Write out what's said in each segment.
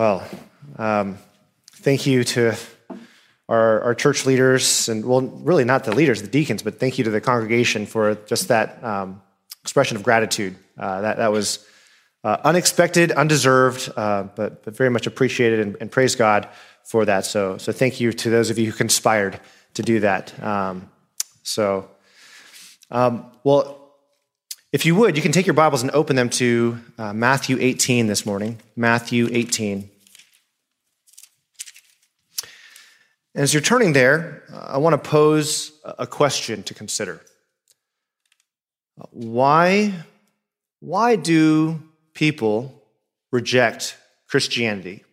Well, um, thank you to our, our, church leaders, and well, really not the leaders, the deacons, but thank you to the congregation for just that um, expression of gratitude. Uh, that, that was uh, unexpected, undeserved, uh, but, but very much appreciated, and, and, praise God for that. So, so thank you to those of you who conspired to do that. Um, so, um, well, if you would, you can take your Bibles and open them to uh, Matthew 18 this morning. Matthew 18. As you're turning there, I want to pose a question to consider. Why, why do people reject Christianity?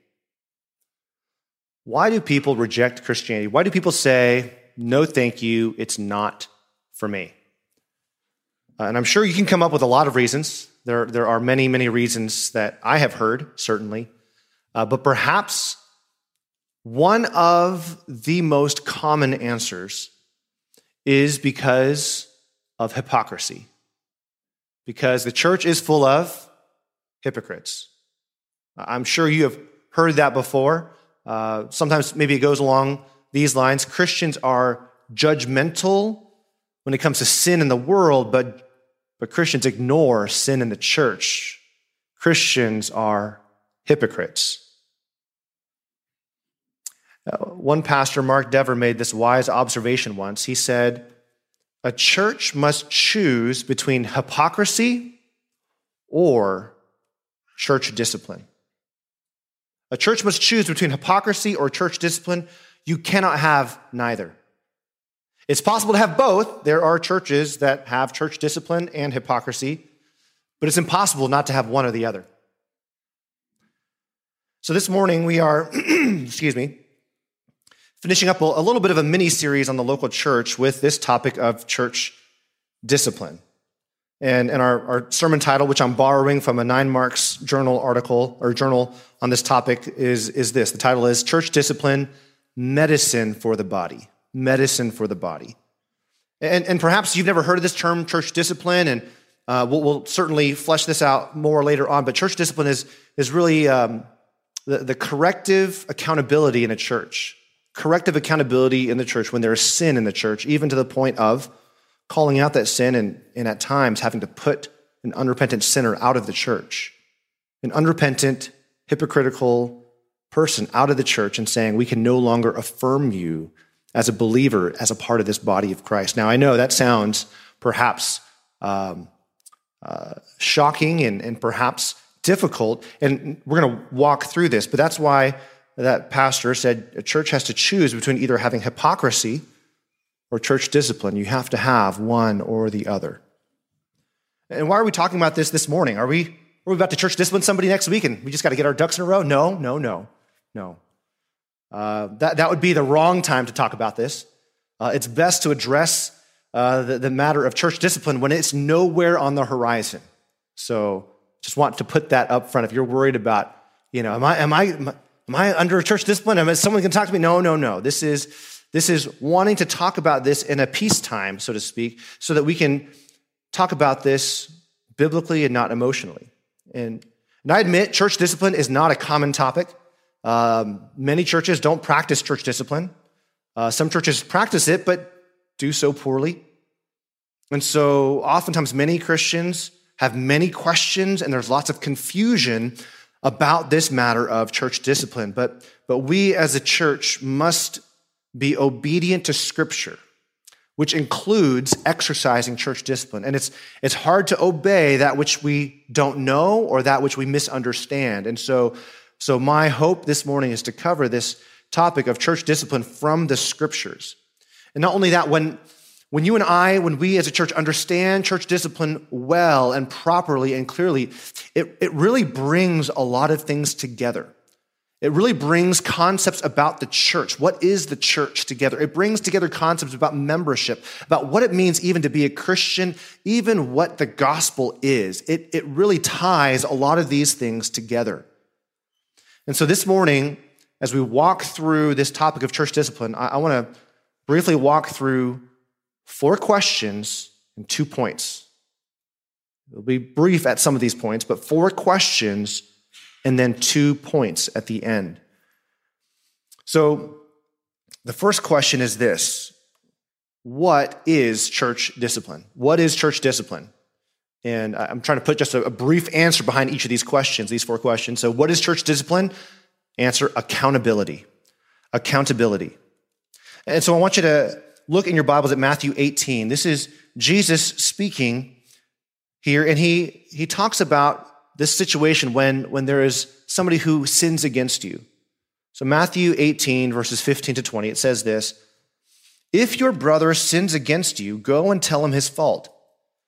Why do people reject Christianity? Why do people say, no, thank you, it's not for me? Uh, and I'm sure you can come up with a lot of reasons. There, there are many, many reasons that I have heard, certainly. Uh, but perhaps one of the most common answers is because of hypocrisy. Because the church is full of hypocrites. I'm sure you have heard that before. Uh, sometimes maybe it goes along these lines Christians are judgmental when it comes to sin in the world, but but Christians ignore sin in the church. Christians are hypocrites. Uh, one pastor, Mark Dever, made this wise observation once. He said, A church must choose between hypocrisy or church discipline. A church must choose between hypocrisy or church discipline. You cannot have neither. It's possible to have both. There are churches that have church discipline and hypocrisy, but it's impossible not to have one or the other. So this morning we are, excuse me, finishing up a little bit of a mini series on the local church with this topic of church discipline. And, and our, our sermon title, which I'm borrowing from a Nine Marks journal article or journal on this topic, is, is this. The title is Church Discipline Medicine for the Body medicine for the body. And, and perhaps you've never heard of this term, church discipline, and uh, we'll, we'll, certainly flesh this out more later on. But church discipline is, is really um, the, the corrective accountability in a church, corrective accountability in the church when there is sin in the church, even to the point of calling out that sin and, and at times having to put an unrepentant sinner out of the church, an unrepentant, hypocritical person out of the church and saying, We can no longer affirm you as a believer, as a part of this body of Christ. Now, I know that sounds perhaps um, uh, shocking and, and perhaps difficult, and we're going to walk through this, but that's why that pastor said a church has to choose between either having hypocrisy or church discipline. You have to have one or the other. And why are we talking about this this morning? Are we, are we about to church discipline somebody next week and we just got to get our ducks in a row? No, no, no, no. Uh, that, that would be the wrong time to talk about this. Uh, it's best to address uh, the, the matter of church discipline when it's nowhere on the horizon. So just want to put that up front. If you're worried about, you know, am I, am I, am I under church discipline? Am I, someone can talk to me? No, no, no. This is, this is wanting to talk about this in a peacetime, so to speak, so that we can talk about this biblically and not emotionally. And, and I admit church discipline is not a common topic. Um, many churches don't practice church discipline. Uh, some churches practice it, but do so poorly. And so, oftentimes, many Christians have many questions, and there's lots of confusion about this matter of church discipline. But, but we as a church must be obedient to Scripture, which includes exercising church discipline. And it's, it's hard to obey that which we don't know or that which we misunderstand. And so, so, my hope this morning is to cover this topic of church discipline from the scriptures. And not only that, when, when you and I, when we as a church understand church discipline well and properly and clearly, it, it really brings a lot of things together. It really brings concepts about the church. What is the church together? It brings together concepts about membership, about what it means even to be a Christian, even what the gospel is. It, it really ties a lot of these things together. And so this morning, as we walk through this topic of church discipline, I, I want to briefly walk through four questions and two points. It'll be brief at some of these points, but four questions and then two points at the end. So the first question is this What is church discipline? What is church discipline? And I'm trying to put just a, brief answer behind each of these questions, these four questions. So, what is church discipline? Answer accountability. Accountability. And so, I want you to look in your Bibles at Matthew 18. This is Jesus speaking here, and he, he talks about this situation when, when there is somebody who sins against you. So, Matthew 18, verses 15 to 20, it says this If your brother sins against you, go and tell him his fault,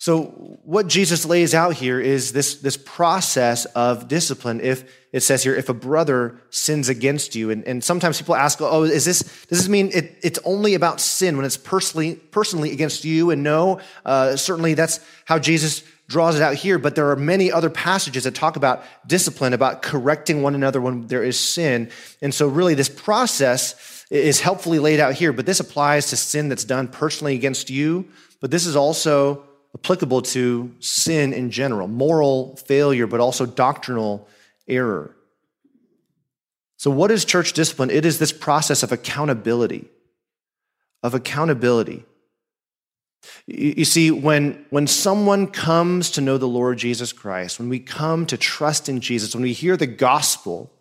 So, what Jesus lays out here is this, this process of discipline. If it says here, if a brother sins against you, and, and sometimes people ask, oh, is this, does this mean it, it's only about sin when it's personally, personally against you? And no, uh, certainly that's how Jesus draws it out here, but there are many other passages that talk about discipline, about correcting one another when there is sin. And so, really, this process is helpfully laid out here, but this applies to sin that's done personally against you, but this is also applicable to sin in general, moral failure, but also doctrinal error. So, what is church discipline? It is this process of accountability, of accountability. You see, when, when someone comes to know the Lord Jesus Christ, when we come to trust in Jesus, when we hear the gospel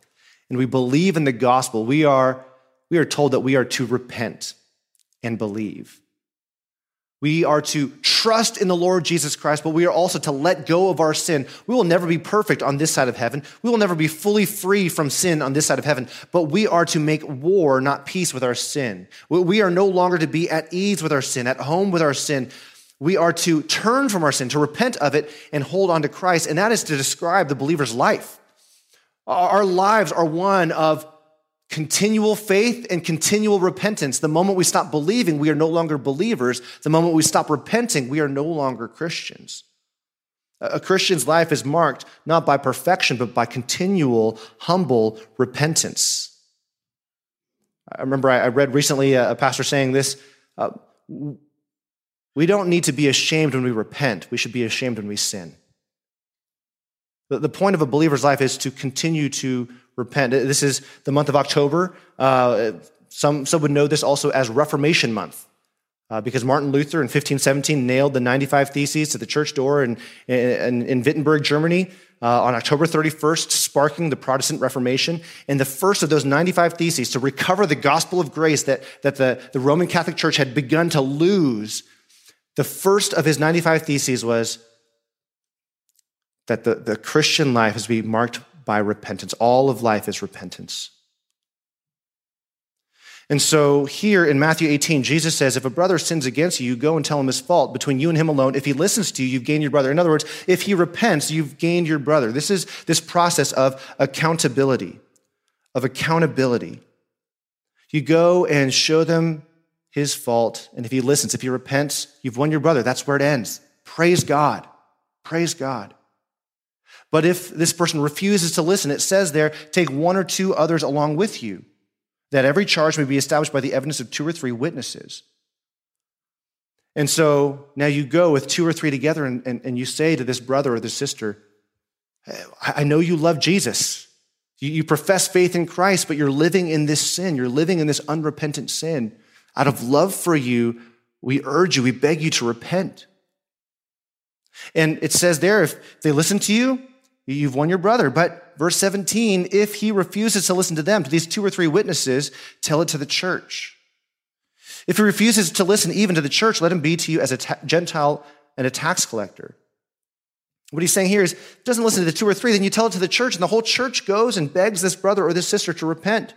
and we believe in the gospel, we are, we are told that we are to repent and believe. We are to trust in the Lord Jesus Christ, but we are also to let go of our sin. We will never be perfect on this side of heaven. We will never be fully free from sin on this side of heaven, but we are to make war, not peace, with our sin. We are no longer to be at ease with our sin, at home with our sin. We are to turn from our sin, to repent of it, and hold on to Christ. And that is to describe the believer's life. Our lives are one of continual faith and continual repentance. The moment we stop believing, we are no longer believers. The moment we stop repenting, we are no longer Christians. A Christian's life is marked not by perfection, but by continual, humble repentance. I remember I read recently a pastor saying this uh, we don't need to be ashamed when we repent, we should be ashamed when we sin. The point of a believer's life is to continue to repent. This is the month of October. Uh, some, some would know this also as Reformation Month. Uh, because Martin Luther in 1517 nailed the 95 Theses to the church door in, in, in Wittenberg, Germany, uh, on October 31st, sparking the Protestant Reformation. And the first of those 95 Theses to recover the gospel of grace that, that the, the Roman Catholic Church had begun to lose, the first of his 95 Theses was that the, the Christian life is to be marked by repentance. All of life is repentance. And so here in Matthew 18, Jesus says, if a brother sins against you, you go and tell him his fault between you and him alone. If he listens to you, you've gained your brother. In other words, if he repents, you've gained your brother. This is this process of accountability, of accountability. You go and show them his fault. And if he listens, if he repents, you've won your brother. That's where it ends. Praise God. Praise God. But if this person refuses to listen, it says there, take one or two others along with you, that every charge may be established by the evidence of two or three witnesses. And so now you go with two or three together and, and, and you say to this brother or this sister, I know you love Jesus. You, you profess faith in Christ, but you're living in this sin. You're living in this unrepentant sin. Out of love for you, we urge you, we beg you to repent. And it says there, if they listen to you, You've won your brother. But verse 17, if he refuses to listen to them, to these two or three witnesses, tell it to the church. If he refuses to listen even to the church, let him be to you as a ta- Gentile and a tax collector. What he's saying here is, doesn't listen to the two or three, then you tell it to the church, and the whole church goes and begs this brother or this sister to repent.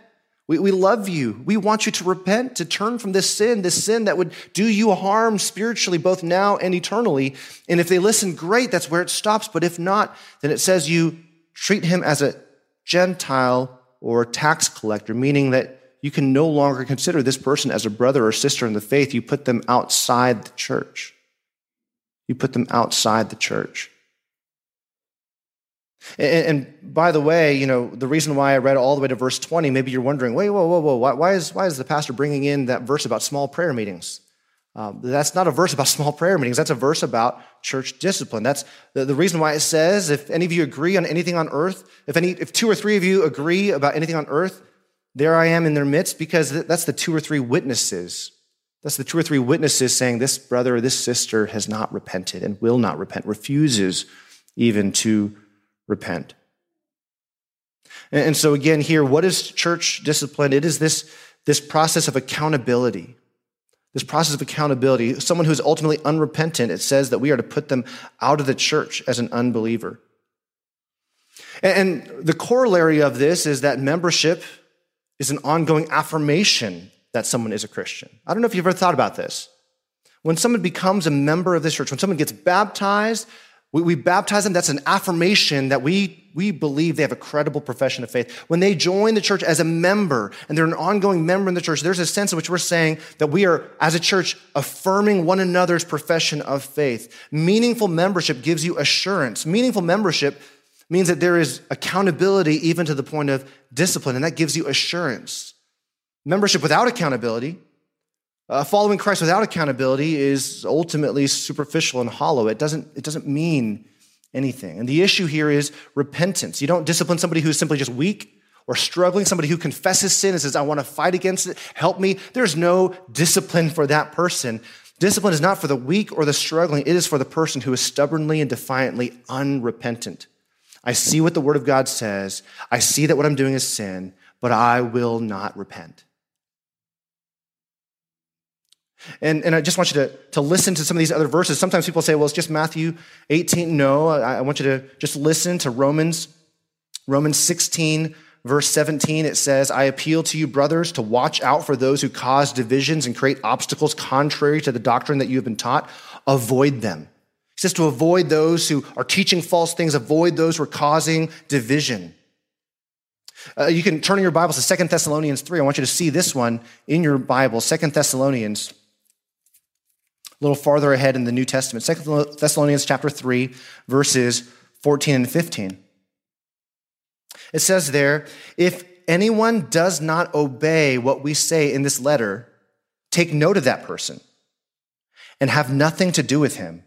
We, we love you. We want you to repent, to turn from this sin, this sin that would do you harm spiritually, both now and eternally. And if they listen, great, that's where it stops. But if not, then it says you treat him as a Gentile or tax collector, meaning that you can no longer consider this person as a brother or sister in the faith. You put them outside the church. You put them outside the church. And, and, by the way, you know, the reason why I read all the way to verse 20, maybe you're wondering, wait, whoa, whoa, whoa, why, why is, why is the pastor bringing in that verse about small prayer meetings? Um, that's not a verse about small prayer meetings. That's a verse about church discipline. That's the, the reason why it says, if any of you agree on anything on earth, if, any, if two or three of you agree about anything on earth, there I am in their midst, because that's the two or three witnesses. That's the two or three witnesses saying this brother or this sister has not repented and will not repent, refuses even to repent. And so, again, here, what is church discipline? It is this, this process of accountability. This process of accountability. Someone who is ultimately unrepentant, it says that we are to put them out of the church as an unbeliever. And the corollary of this is that membership is an ongoing affirmation that someone is a Christian. I don't know if you've ever thought about this. When someone becomes a member of this church, when someone gets baptized, we, we baptize them, that's an affirmation that we, we believe they have a credible profession of faith. When they join the church as a member and they're an ongoing member in the church, there's a sense in which we're saying that we are, as a church, affirming one another's profession of faith. Meaningful membership gives you assurance. Meaningful membership means that there is accountability even to the point of discipline, and that gives you assurance. Membership without accountability uh, following Christ without accountability is ultimately superficial and hollow. It doesn't, it doesn't mean anything. And the issue here is repentance. You don't discipline somebody who's simply just weak or struggling, somebody who confesses sin and says, I want to fight against it, help me. There's no discipline for that person. Discipline is not for the weak or the struggling, it is for the person who is stubbornly and defiantly unrepentant. I see what the Word of God says, I see that what I'm doing is sin, but I will not repent. And, and I just want you to, to listen to some of these other verses. Sometimes people say, well, it's just Matthew 18. No, I, I want you to just listen to Romans, Romans 16, verse 17. It says, I appeal to you, brothers, to watch out for those who cause divisions and create obstacles contrary to the doctrine that you have been taught. Avoid them. He says to avoid those who are teaching false things, avoid those who are causing division. Uh, you can turn in your Bibles to Second Thessalonians 3. I want you to see this one in your Bible, Second Thessalonians little farther ahead in the New Testament, 2 Thessalonians chapter 3, verses 14 and 15. It says there, if anyone does not obey what we say in this letter, take note of that person and have nothing to do with him,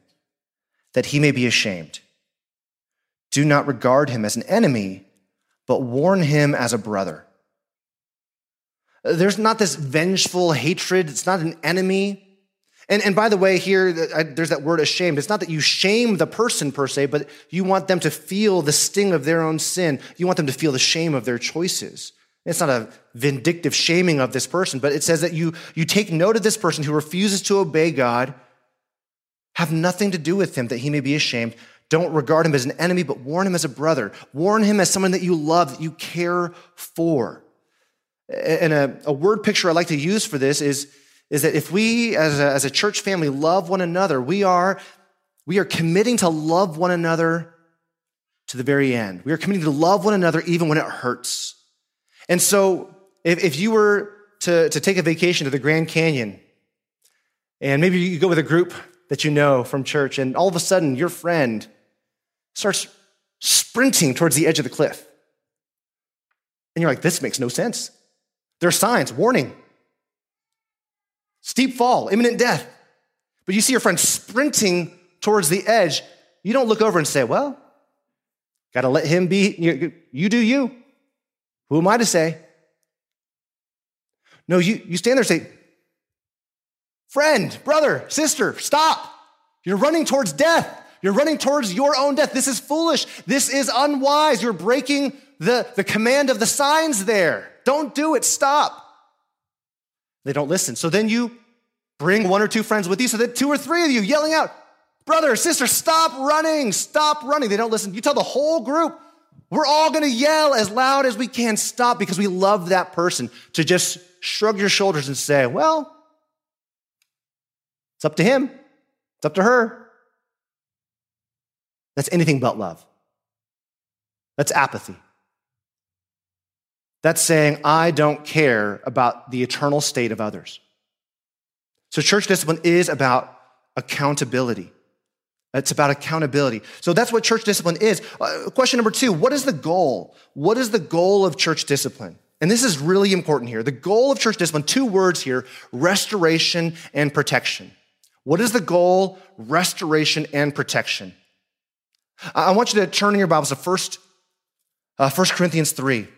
that he may be ashamed. Do not regard him as an enemy, but warn him as a brother. There's not this vengeful hatred, it's not an enemy. And, and by the way, here, there's that word ashamed. It's not that you shame the person per se, but you want them to feel the sting of their own sin. You want them to feel the shame of their choices. It's not a vindictive shaming of this person, but it says that you, you take note of this person who refuses to obey God, have nothing to do with him that he may be ashamed. Don't regard him as an enemy, but warn him as a brother. Warn him as someone that you love, that you care for. And a, a word picture I like to use for this is is that if we as a, as a church family love one another, we are, we are committing to love one another to the very end. We are committing to love one another even when it hurts. And so if, if you were to, to take a vacation to the Grand Canyon, and maybe you go with a group that you know from church, and all of a sudden your friend starts sprinting towards the edge of the cliff. And you're like, this makes no sense. There are signs, warning. Steep fall, imminent death. But you see your friend sprinting towards the edge. You don't look over and say, well, got to let him be, you, do you. Who am I to say? No, you, you stand there and say, friend, brother, sister, stop. You're running towards death. You're running towards your own death. This is foolish. This is unwise. You're breaking the, the command of the signs there. Don't do it. Stop. They don't listen. So then you bring one or two friends with you so that two or three of you yelling out, Brother, sister, stop running, stop running. They don't listen. You tell the whole group, we're all going to yell as loud as we can, stop, because we love that person to just shrug your shoulders and say, well, it's up to him, it's up to her. That's anything but love. That's apathy. That's saying, I don't care about the eternal state of others. So, church discipline is about accountability. It's about accountability. So that's what church discipline is. Uh, question number two What is the goal? What is the goal of church discipline? And this is really important here. The goal of church discipline, two words here restoration and protection. What is the goal? Restoration and protection. I want you to turn in your Bibles to first, uh, 1 Corinthians 3.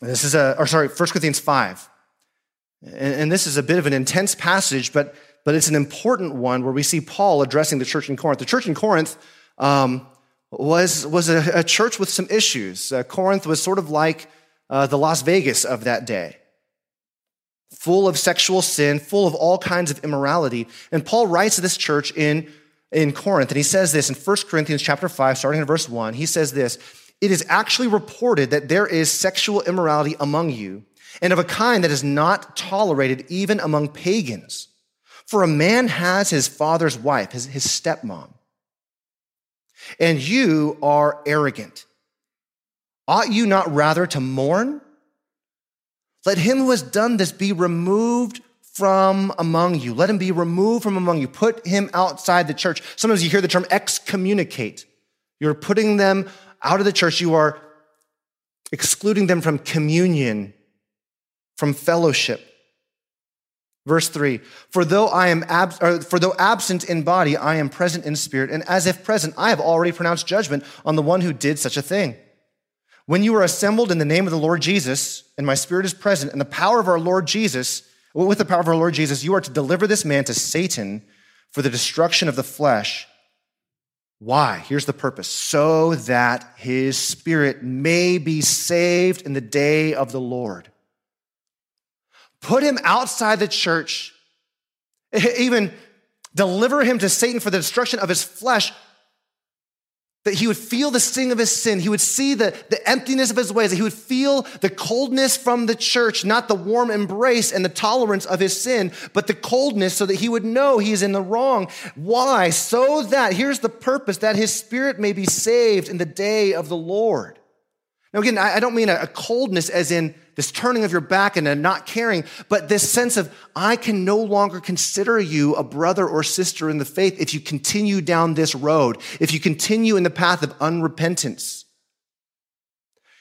This is a, or sorry, 1 Corinthians 5. And, and this is a bit of an intense passage, but but it's an important one where we see Paul addressing the church in Corinth. The church in Corinth um, was, was a, a, church with some issues. Uh, Corinth was sort of like uh, the Las Vegas of that day, full of sexual sin, full of all kinds of immorality. And Paul writes to this church in, in Corinth, and he says this in 1 Corinthians chapter 5, starting in verse 1. He says this It is actually reported that there is sexual immorality among you, and of a kind that is not tolerated even among pagans. For a man has his father's wife, his, his stepmom, and you are arrogant. Ought you not rather to mourn? Let him who has done this be removed from among you. Let him be removed from among you. Put him outside the church. Sometimes you hear the term excommunicate. You're putting them out of the church. You are excluding them from communion, from fellowship. Verse 3 For though I am ab- for though absent in body, I am present in spirit, and as if present, I have already pronounced judgment on the one who did such a thing. When you are assembled in the name of the Lord Jesus, and my spirit is present, and the power of our Lord Jesus, with the power of our Lord Jesus, you are to deliver this man to Satan for the destruction of the flesh. Why? Here's the purpose so that his spirit may be saved in the day of the Lord put him outside the church, even deliver him to Satan for the destruction of his flesh, that he would feel the sting of his sin. He would see the, the emptiness of his ways. That he would feel the coldness from the church, not the warm embrace and the tolerance of his sin, but the coldness so that he would know he is in the wrong. Why? So that, here's the purpose, that his spirit may be saved in the day of the Lord. Now, again, I don't mean a coldness as in this turning of your back and a not caring, but this sense of, I can no longer consider you a brother or sister in the faith if you continue down this road, if you continue in the path of unrepentance.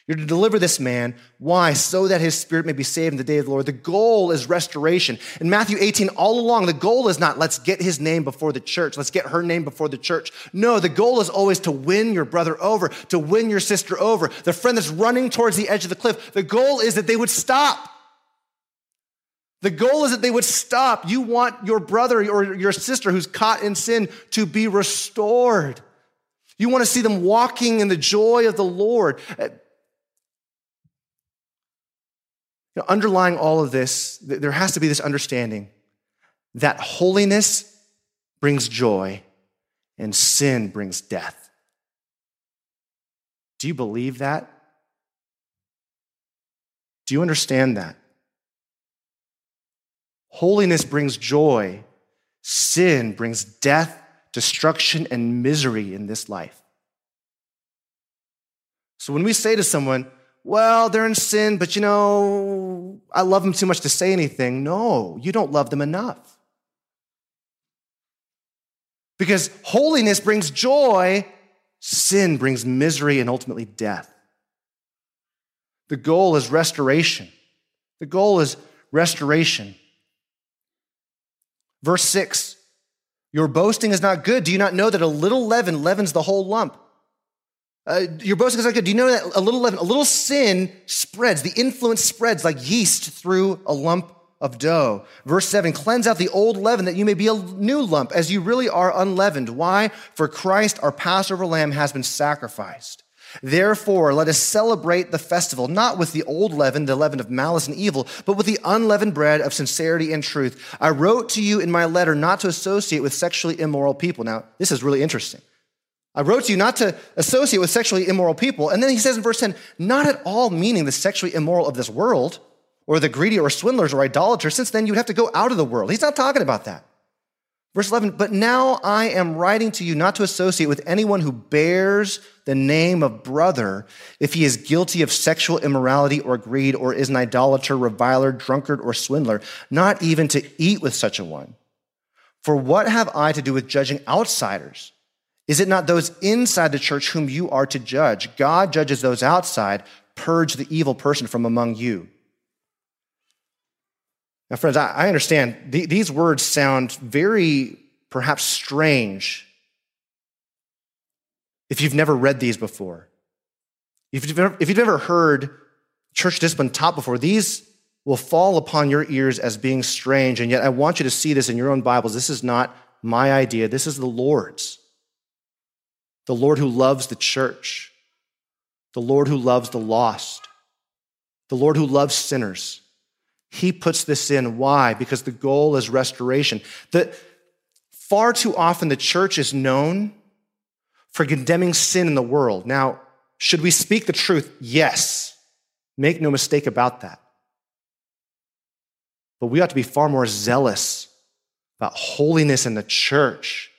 You're to deliver this man. Why? So that his spirit may be saved in the day of the Lord. The goal is restoration. In Matthew 18, all along, the goal is not let's get his name before the church, let's get her name before the church. No, the goal is always to win your brother over, to win your sister over, the friend that's running towards the edge of the cliff. The goal is that they would stop. The goal is that they would stop. You want your brother or your sister who's caught in sin to be restored. You want to see them walking in the joy of the Lord. You know, underlying all of this, there has to be this understanding that holiness brings joy and sin brings death. Do you believe that? Do you understand that? Holiness brings joy, sin brings death, destruction, and misery in this life. So when we say to someone, well, they're in sin, but you know, I love them too much to say anything. No, you don't love them enough. Because holiness brings joy, sin brings misery and ultimately death. The goal is restoration. The goal is restoration. Verse 6 Your boasting is not good. Do you not know that a little leaven leavens the whole lump? Uh, your boasting is not good. Do you know that a little leaven, a little sin spreads, the influence spreads like yeast through a lump of dough. Verse 7 Cleanse out the old leaven that you may be a new lump, as you really are unleavened. Why? For Christ, our Passover lamb, has been sacrificed. Therefore, let us celebrate the festival, not with the old leaven, the leaven of malice and evil, but with the unleavened bread of sincerity and truth. I wrote to you in my letter not to associate with sexually immoral people. Now, this is really interesting. I wrote to you not to associate with sexually immoral people. And then he says in verse 10, not at all meaning the sexually immoral of this world, or the greedy, or swindlers, or idolaters, since then you'd have to go out of the world. He's not talking about that. Verse 11, but now I am writing to you not to associate with anyone who bears the name of brother if he is guilty of sexual immorality or greed or is an idolater, reviler, drunkard, or swindler, not even to eat with such a one. For what have I to do with judging outsiders? Is it not those inside the church whom you are to judge? God judges those outside. Purge the evil person from among you. Now, friends, I understand these words sound very perhaps strange if you've never read these before. If you've never, if you've heard church discipline taught before, these will fall upon your ears as being strange. And yet, I want you to see this in your own Bibles. This is not my idea, this is the Lord's. The Lord who loves the church, the Lord who loves the lost, the Lord who loves sinners. He puts this in. Why? Because the goal is restoration. The, far too often, the church is known for condemning sin in the world. Now, should we speak the truth? Yes. Make no mistake about that. But we ought to be far more zealous about holiness in the church.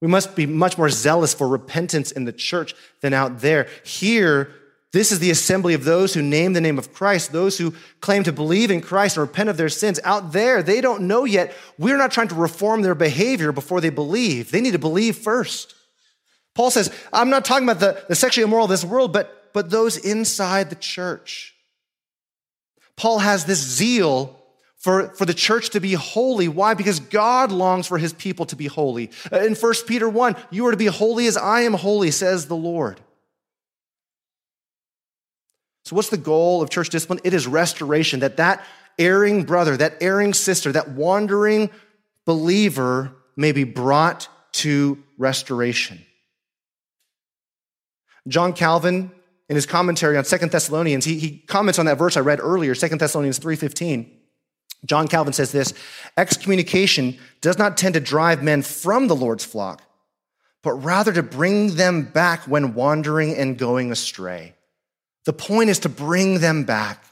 We must be much more zealous for repentance in the church than out there. Here, this is the assembly of those who name the name of Christ, those who claim to believe in Christ and repent of their sins. Out there, they don't know yet. We're not trying to reform their behavior before they believe. They need to believe first. Paul says, I'm not talking about the, the sexually immoral of this world, but, but those inside the church. Paul has this zeal for, for the church to be holy. Why? Because God longs for his people to be holy. Uh, in 1 Peter 1, you are to be holy as I am holy, says the Lord. So, what's the goal of church discipline? It is restoration, that that erring brother, that erring sister, that wandering believer may be brought to restoration. John Calvin, in his commentary on Second Thessalonians, he, he comments on that verse I read earlier, Second Thessalonians 3.15. John Calvin says this, excommunication does not tend to drive men from the Lord's flock, but rather to bring them back when wandering and going astray. The point is to bring them back.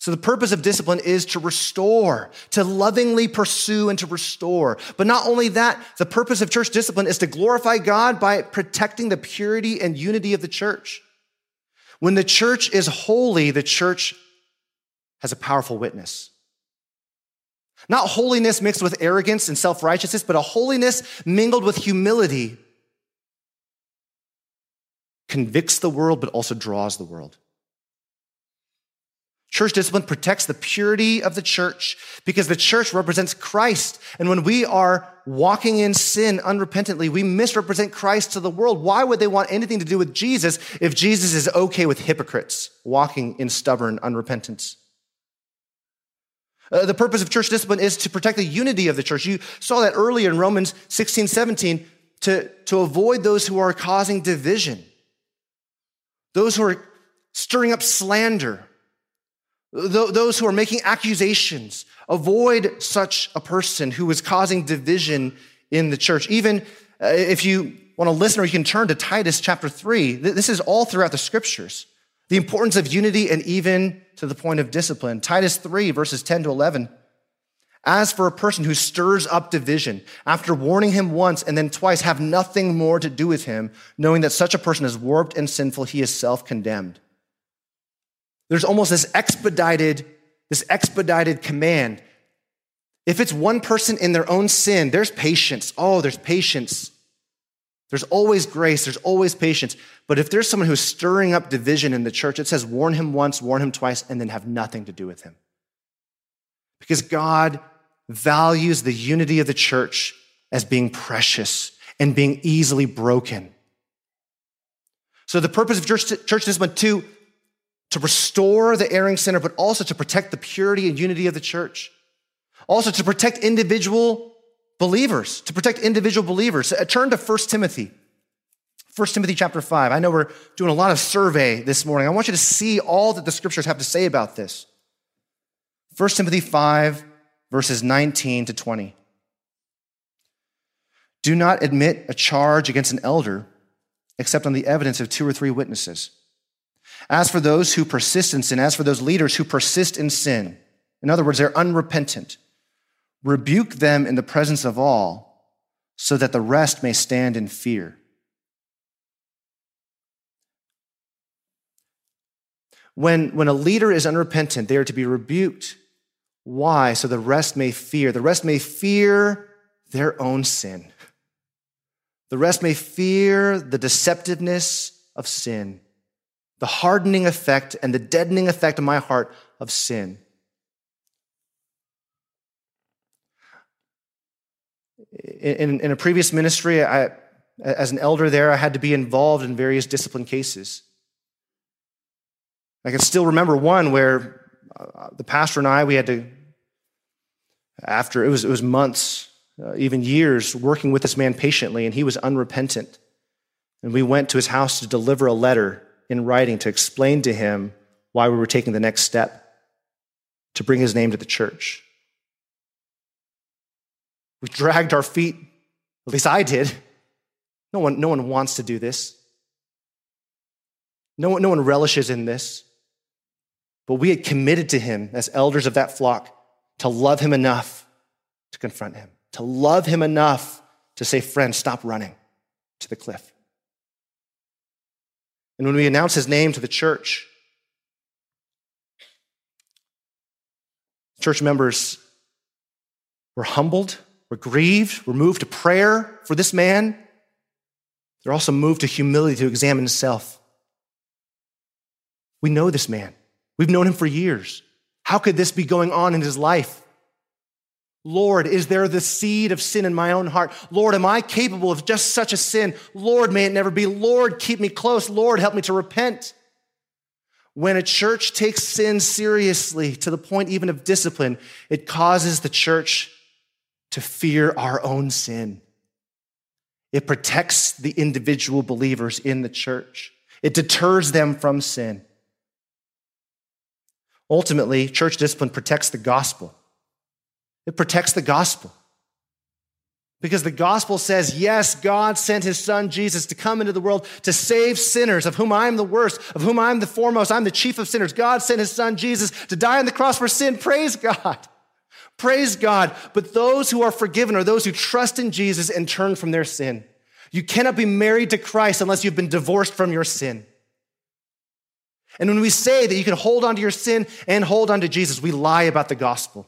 So, the purpose of discipline is to restore, to lovingly pursue and to restore. But not only that, the purpose of church discipline is to glorify God by protecting the purity and unity of the church. When the church is holy, the church has a powerful witness. Not holiness mixed with arrogance and self righteousness, but a holiness mingled with humility convicts the world, but also draws the world. Church discipline protects the purity of the church because the church represents Christ. And when we are walking in sin unrepentantly, we misrepresent Christ to the world. Why would they want anything to do with Jesus if Jesus is okay with hypocrites walking in stubborn unrepentance? Uh, the purpose of church discipline is to protect the unity of the church. You saw that earlier in Romans 16, 17, to, to avoid those who are causing division those who are stirring up slander, those who are making accusations. Avoid such a person who is causing division in the church. Even uh, if you want to listen, or you can turn to Titus chapter 3. This is all throughout the scriptures. The importance of unity and even to the point of discipline. Titus 3, verses 10 to 11. As for a person who stirs up division, after warning him once and then twice, have nothing more to do with him, knowing that such a person is warped and sinful, he is self condemned. There's almost this expedited, this expedited command. If it's one person in their own sin, there's patience. Oh, there's patience. There's always grace, there's always patience. But if there's someone who's stirring up division in the church, it says warn him once, warn him twice, and then have nothing to do with him. Because God values the unity of the church as being precious and being easily broken. So the purpose of church, church discipline, to, to restore the erring sinner, but also to protect the purity and unity of the church. Also to protect individual believers, to protect individual believers. Uh, turn to 1 Timothy. 1 Timothy chapter 5. I know we're doing a lot of survey this morning. I want you to see all that the scriptures have to say about this. 1 Timothy 5, verses 19 to 20. Do not admit a charge against an elder except on the evidence of two or three witnesses. As for those who persist in sin, as for those leaders who persist in sin, in other words, they're unrepentant, rebuke them in the presence of all so that the rest may stand in fear. When, when a leader is unrepentant, they are to be rebuked. Why? So the rest may fear. The rest may fear their own sin. The rest may fear the deceptiveness of sin, the hardening effect and the deadening effect of my heart of sin. In, in a previous ministry, I, as an elder there, I had to be involved in various discipline cases. I can still remember one where uh, the pastor and I, we had to, after it was, it was months uh, even years, working with this man patiently, and he was unrepentant. And we went to his house to deliver a letter in writing to explain to him why we were taking the next step to bring his name to the church. We dragged our feet, at least I did. No one, no one wants to do this. No one, no one relishes in this. But we had committed to him as elders of that flock to love him enough to confront him to love him enough to say, friend, stop running to the cliff. And when we announce his name to the church, church members were humbled, were grieved, were moved to prayer for this man. They're also moved to humility to examine himself. We know this man. We've known him for years. How could this be going on in his life? Lord, is there the seed of sin in my own heart? Lord, am I capable of just such a sin? Lord, may it never be. Lord, keep me close. Lord, help me to repent. When a church takes sin seriously to the point even of discipline, it causes the church to fear our own sin. It protects the individual believers in the church. It deters them from sin. Ultimately, church discipline protects the gospel. It protects the gospel. Because the gospel says, yes, God sent his son Jesus to come into the world to save sinners, of whom I'm the worst, of whom I'm the foremost. I'm the chief of sinners. God sent his son Jesus to die on the cross for sin. Praise God. Praise God. But those who are forgiven are those who trust in Jesus and turn from their sin. You cannot be married to Christ unless you've been divorced from your sin. And when we say that you can hold on to your sin and hold on to Jesus, we lie about the gospel.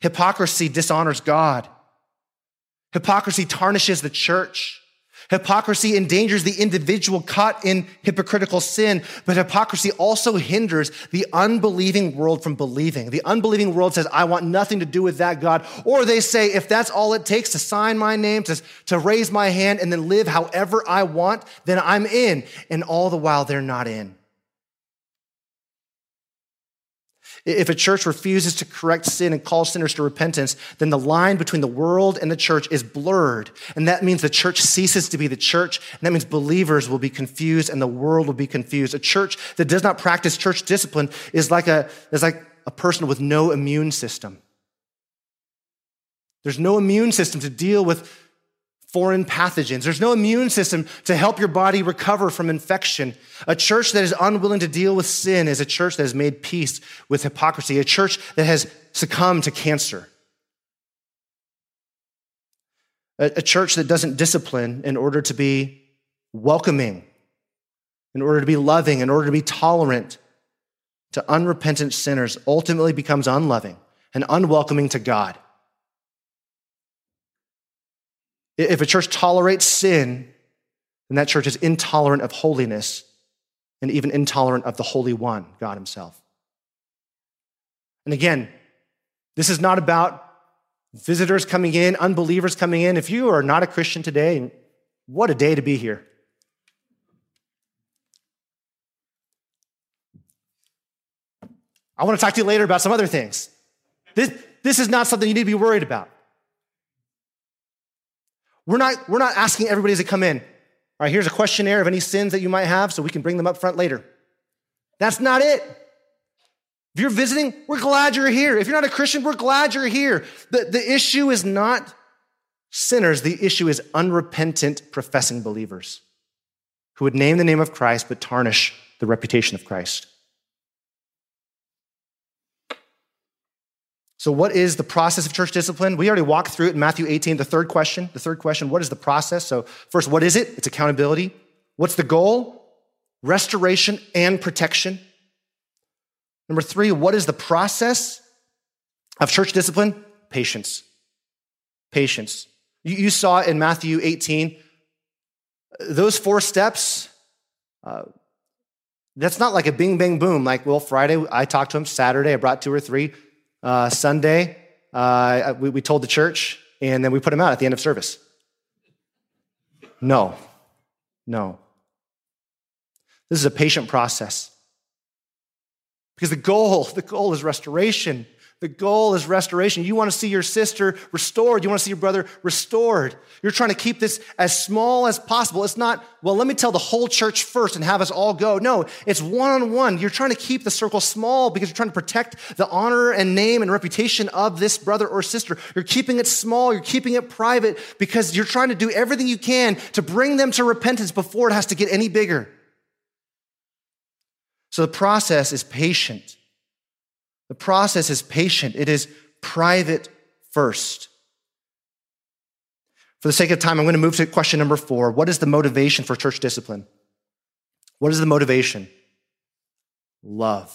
Hypocrisy dishonors God. Hypocrisy tarnishes the church. Hypocrisy endangers the individual caught in hypocritical sin, but hypocrisy also hinders the unbelieving world from believing. The unbelieving world says, I want nothing to do with that God. Or they say, if that's all it takes to sign my name, to, to raise my hand, and then live however I want, then I'm in. And all the while, they're not in. If a church refuses to correct sin and call sinners to repentance, then the line between the world and the church is blurred. And that means the church ceases to be the church. And that means believers will be confused and the world will be confused. A church that does not practice church discipline is like a, is like a person with no immune system. There's no immune system to deal with foreign pathogens. There's no immune system to help your body recover from infection. A church that is unwilling to deal with sin is a church that has made peace with hypocrisy, a church that has succumbed to cancer. A, church that doesn't discipline in order to be welcoming, in order to be loving, in order to be tolerant to unrepentant sinners ultimately becomes unloving and unwelcoming to God. If a church tolerates sin, then that church is intolerant of holiness and even intolerant of the Holy One, God Himself. And again, this is not about visitors coming in, unbelievers coming in. If you are not a Christian today, what a day to be here. I want to talk to you later about some other things. This, this is not something you need to be worried about. We're not, we're not asking everybody to come in. All right, here's a questionnaire of any sins that you might have so we can bring them up front later. That's not it. If you're visiting, we're glad you're here. If you're not a Christian, we're glad you're here. The, the issue is not sinners, the issue is unrepentant professing believers who would name the name of Christ but tarnish the reputation of Christ. So, what is the process of church discipline? We already walked through it in Matthew 18. The third question, the third question, what is the process? So, first, what is it? It's accountability. What's the goal? Restoration and protection. Number three, what is the process of church discipline? Patience. Patience. You, you saw in Matthew 18, those four steps, uh, that's not like a bing, bang, boom. Like, well, Friday, I talked to him. Saturday, I brought two or three. Uh, Sunday, uh, we, we told the church, and then we put him out at the end of service. No, no. This is a patient process. Because the goal, the goal is restoration. The goal is restoration. You want to see your sister restored. You want to see your brother restored. You're trying to keep this as small as possible. It's not, well, let me tell the whole church first and have us all go. No, it's one on one. You're trying to keep the circle small because you're trying to protect the honor and name and reputation of this brother or sister. You're keeping it small. You're keeping it private because you're trying to do everything you can to bring them to repentance before it has to get any bigger. So the process is patient. The process is patient, it is private first. For the sake of time, I'm going to move to question number four. What is the motivation for church discipline? What is the motivation? Love.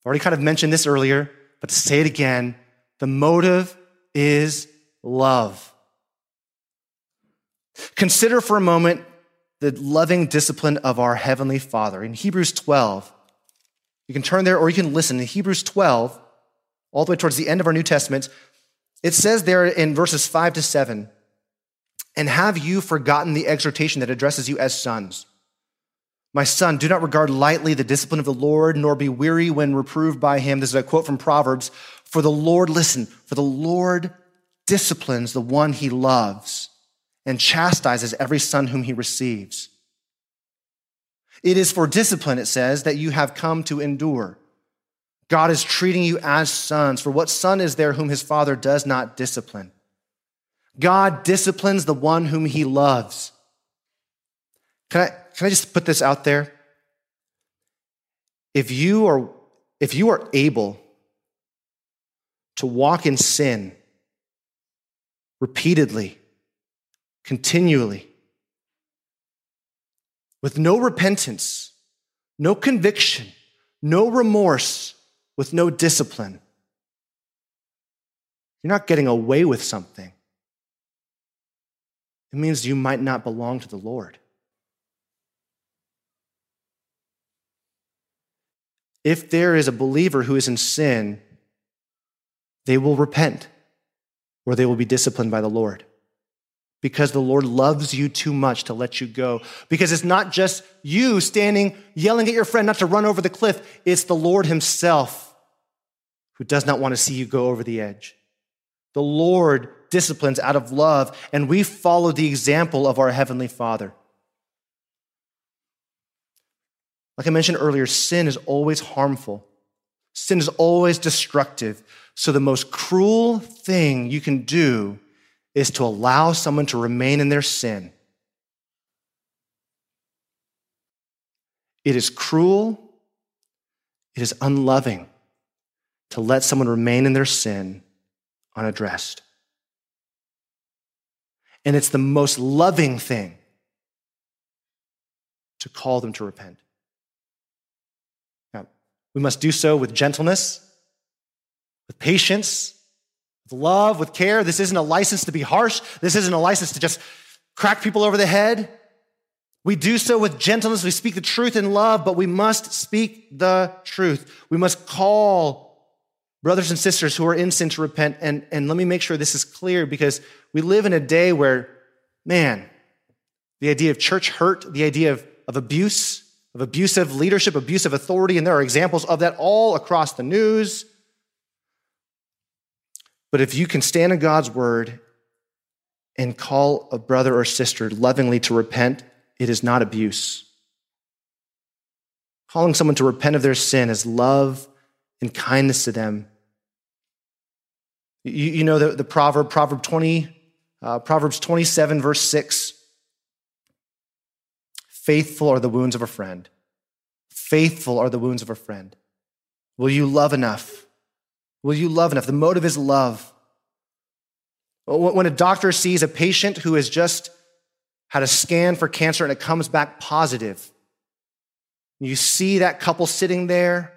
I've already kind of mentioned this earlier, but to say it again, the motive is love. Consider for a moment the loving discipline of our Heavenly Father. In Hebrews 12, you can turn there or you can listen. In Hebrews 12, all the way towards the end of our New Testament, it says there in verses 5 to 7, and have you forgotten the exhortation that addresses you as sons? My son, do not regard lightly the discipline of the Lord, nor be weary when reproved by him. This is a quote from Proverbs. For the Lord, listen, for the Lord disciplines the one he loves and chastises every son whom he receives. It is for discipline, it says, that you have come to endure. God is treating you as sons. For what son is there whom his father does not discipline? God disciplines the one whom he loves. Can I, can I just put this out there? If you are, if you are able to walk in sin repeatedly, continually, with no repentance, no conviction, no remorse, with no discipline, you're not getting away with something. It means you might not belong to the Lord. If there is a believer who is in sin, they will repent or they will be disciplined by the Lord because the Lord loves you too much to let you go. Because it's not just you standing yelling at your friend not to run over the cliff, it's the Lord Himself who does not want to see you go over the edge. The Lord disciplines out of love, and we follow the example of our Heavenly Father. Like I mentioned earlier, sin is always harmful. Sin is always destructive. So, the most cruel thing you can do is to allow someone to remain in their sin. It is cruel, it is unloving to let someone remain in their sin unaddressed. And it's the most loving thing to call them to repent. Now, we must do so with gentleness, with patience, with love, with care. This isn't a license to be harsh. This isn't a license to just crack people over the head. We do so with gentleness. We speak the truth in love, but we must speak the truth. We must call brothers and sisters who are in sin to repent. And, and let me make sure this is clear because we live in a day where, man, the idea of church hurt, the idea of, of abuse, of abusive leadership, abusive authority, and there are examples of that all across the news. But if you can stand in God's word and call a brother or sister lovingly to repent, it is not abuse. Calling someone to repent of their sin is love and kindness to them. You, you know the, the proverb, Proverb 20, uh, Proverbs 27, verse 6. Faithful are the wounds of a friend. Faithful are the wounds of a friend. Will you love enough? Will you love enough? The motive is love. When a doctor sees a patient who has just had a scan for cancer and it comes back positive, you see that couple sitting there,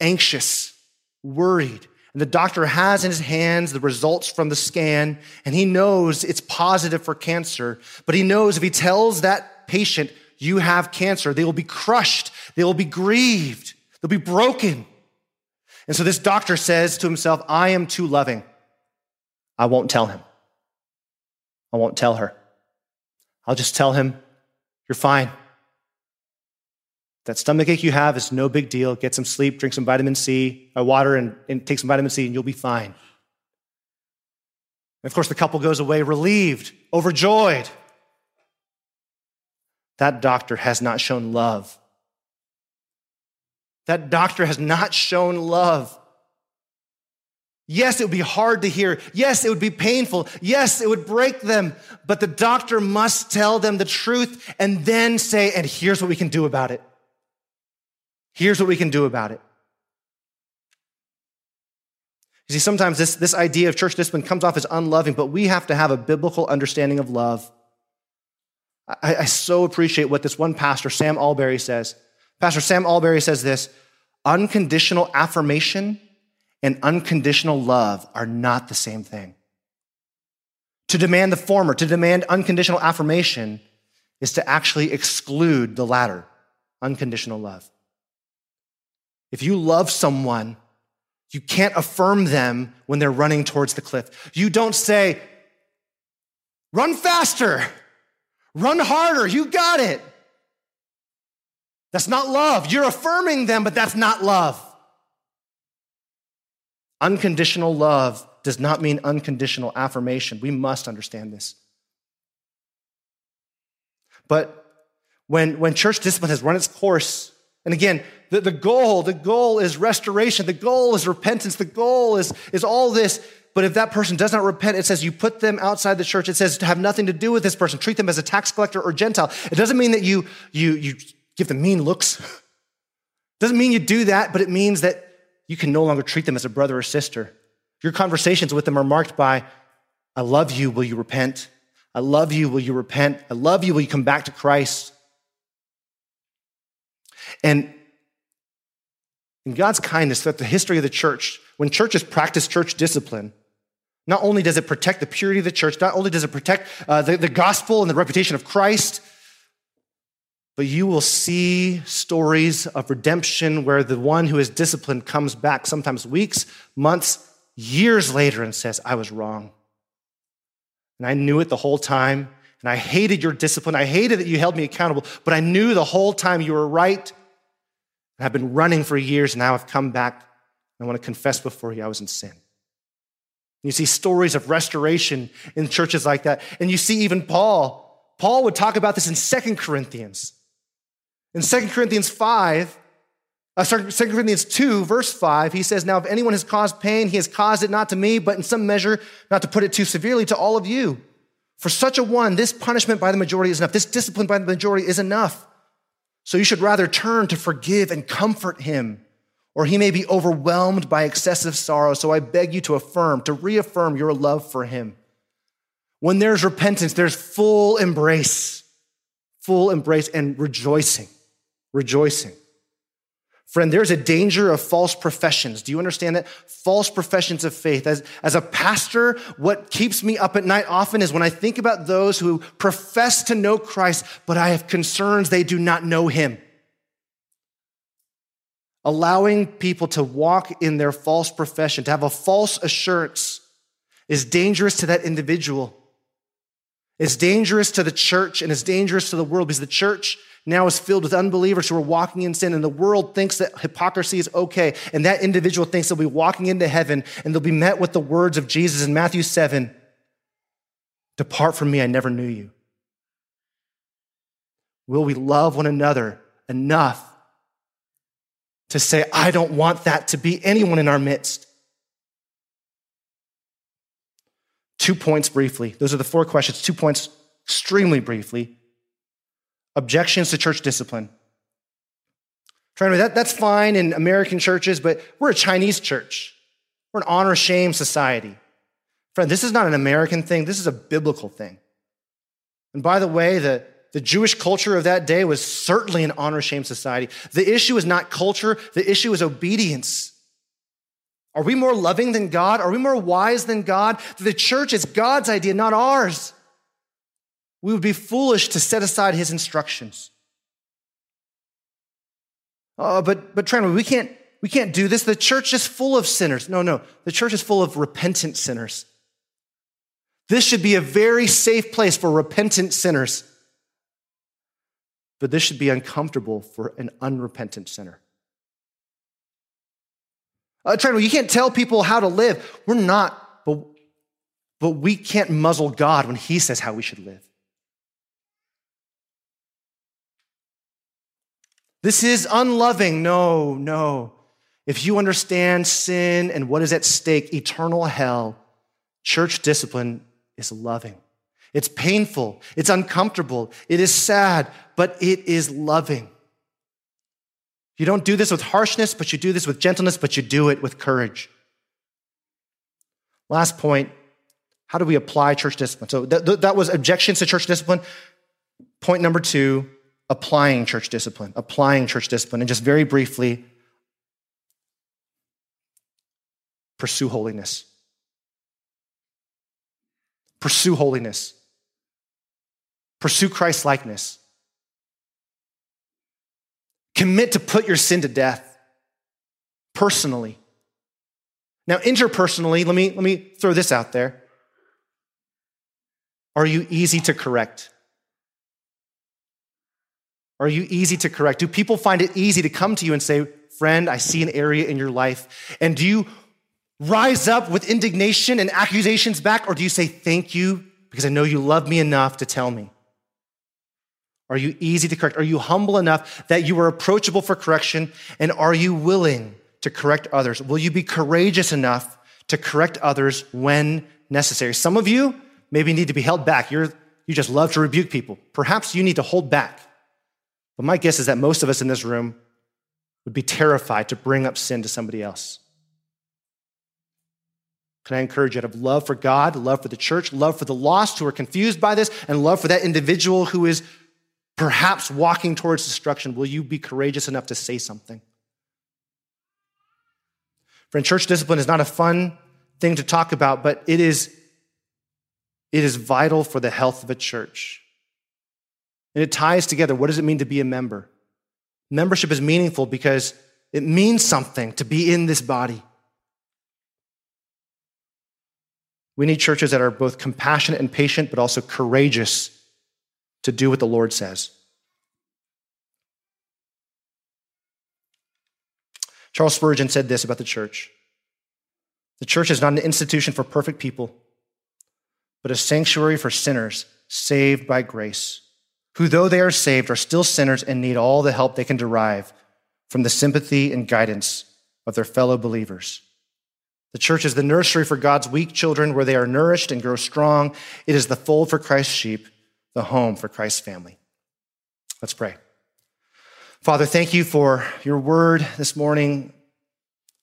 anxious, worried, and the doctor has in his hands the results from the scan, and he knows it's positive for cancer, but he knows if he tells that patient, you have cancer, they will be crushed, they will be grieved, they'll be broken. And so this doctor says to himself, I am too loving. I won't tell him. I won't tell her. I'll just tell him, You're fine. That stomach ache you have is no big deal. Get some sleep, drink some vitamin C, uh, water, and, and take some vitamin C, and you'll be fine. And of course, the couple goes away relieved, overjoyed. That doctor has not shown love. That doctor has not shown love. Yes, it would be hard to hear. Yes, it would be painful. Yes, it would break them. But the doctor must tell them the truth and then say, and here's what we can do about it. Here's what we can do about it. You see, sometimes this, this idea of church discipline comes off as unloving, but we have to have a biblical understanding of love. I, I so appreciate what this one pastor, Sam Allberry, says. Pastor Sam Allberry says this unconditional affirmation and unconditional love are not the same thing. To demand the former, to demand unconditional affirmation, is to actually exclude the latter, unconditional love. If you love someone, you can't affirm them when they're running towards the cliff. You don't say, run faster, run harder, you got it. That's not love. You're affirming them, but that's not love. Unconditional love does not mean unconditional affirmation. We must understand this. But when, when church discipline has run its course, and again, the, the goal, the goal is restoration, the goal is repentance, the goal is, is all this. But if that person does not repent, it says you put them outside the church. It says to have nothing to do with this person. Treat them as a tax collector or Gentile. It doesn't mean that you, you, you give them mean looks. Doesn't mean you do that, but it means that you can no longer treat them as a brother or sister. Your conversations with them are marked by, I love you, will you repent? I love you, will you repent? I love you, will you come back to Christ? And in God's kindness, throughout the history of the church, when churches practice church discipline, not only does it protect the purity of the church, not only does it protect uh, the, the gospel and the reputation of Christ, but you will see stories of redemption where the one who is disciplined comes back sometimes weeks, months, years later and says, I was wrong. And I knew it the whole time. And I hated your discipline. I hated that you held me accountable, but I knew the whole time you were right. And I've been running for years. Now I've come back. I want to confess before you I was in sin. You see stories of restoration in churches like that. And you see even Paul. Paul would talk about this in Second Corinthians. In 2 Corinthians 5, uh, 2 Corinthians 2, verse 5, he says, Now if anyone has caused pain, he has caused it not to me, but in some measure, not to put it too severely, to all of you. For such a one, this punishment by the majority is enough. This discipline by the majority is enough. So you should rather turn to forgive and comfort him, or he may be overwhelmed by excessive sorrow. So I beg you to affirm, to reaffirm your love for him. When there's repentance, there's full embrace, full embrace and rejoicing rejoicing. Friend, there's a danger of false professions. Do you understand that? False professions of faith. As, as a pastor, what keeps me up at night often is when I think about those who profess to know Christ, but I have concerns they do not know him. Allowing people to walk in their false profession, to have a false assurance, is dangerous to that individual. It's dangerous to the church and it's dangerous to the world because the church now is filled with unbelievers who are walking in sin, and the world thinks that hypocrisy is okay. And that individual thinks they'll be walking into heaven and they'll be met with the words of Jesus in Matthew 7 Depart from me, I never knew you. Will we love one another enough to say, I don't want that to be anyone in our midst? Two points briefly. Those are the four questions. Two points extremely briefly. Objections to church discipline. That, that's fine in American churches, but we're a Chinese church. We're an honor shame society. Friend, this is not an American thing, this is a biblical thing. And by the way, the, the Jewish culture of that day was certainly an honor shame society. The issue is not culture, the issue is obedience. Are we more loving than God? Are we more wise than God? The church is God's idea, not ours. We would be foolish to set aside his instructions. Uh, but, but Trent, we can't, we can't do this. The church is full of sinners. No, no. The church is full of repentant sinners. This should be a very safe place for repentant sinners. But this should be uncomfortable for an unrepentant sinner. Uh, you can't tell people how to live. We're not, but, but we can't muzzle God when He says how we should live. This is unloving. No, no. If you understand sin and what is at stake, eternal hell, church discipline is loving. It's painful. It's uncomfortable. It is sad, but it is loving. You don't do this with harshness, but you do this with gentleness, but you do it with courage. Last point how do we apply church discipline? So that, that was objections to church discipline. Point number two applying church discipline, applying church discipline. And just very briefly, pursue holiness. Pursue holiness. Pursue Christ likeness. Commit to put your sin to death personally. Now, interpersonally, let me, let me throw this out there. Are you easy to correct? Are you easy to correct? Do people find it easy to come to you and say, Friend, I see an area in your life? And do you rise up with indignation and accusations back, or do you say, Thank you, because I know you love me enough to tell me? Are you easy to correct? Are you humble enough that you are approachable for correction? And are you willing to correct others? Will you be courageous enough to correct others when necessary? Some of you maybe need to be held back. You're, you just love to rebuke people. Perhaps you need to hold back but my guess is that most of us in this room would be terrified to bring up sin to somebody else. Can I encourage you out of love for God, love for the church, love for the lost who are confused by this, and love for that individual who is perhaps walking towards destruction? Will you be courageous enough to say something? Friend, church discipline is not a fun thing to talk about, but it is, it is vital for the health of a church. And it ties together what does it mean to be a member? Membership is meaningful because it means something to be in this body. We need churches that are both compassionate and patient, but also courageous to do what the Lord says. Charles Spurgeon said this about the church The church is not an institution for perfect people, but a sanctuary for sinners saved by grace who, though they are saved, are still sinners and need all the help they can derive from the sympathy and guidance of their fellow believers. The church is the nursery for God's weak children where they are nourished and grow strong. It is the fold for Christ's sheep, the home for Christ's family. Let's pray. Father, thank you for your word this morning.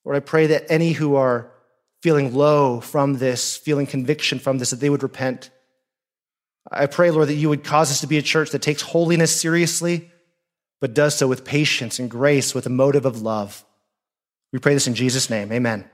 Lord, I pray that any who are feeling low from this, feeling conviction from this, that they would repent. I pray, Lord, that you would cause us to be a church that takes holiness seriously, but does so with patience and grace, with a motive of love. We pray this in Jesus' name. Amen.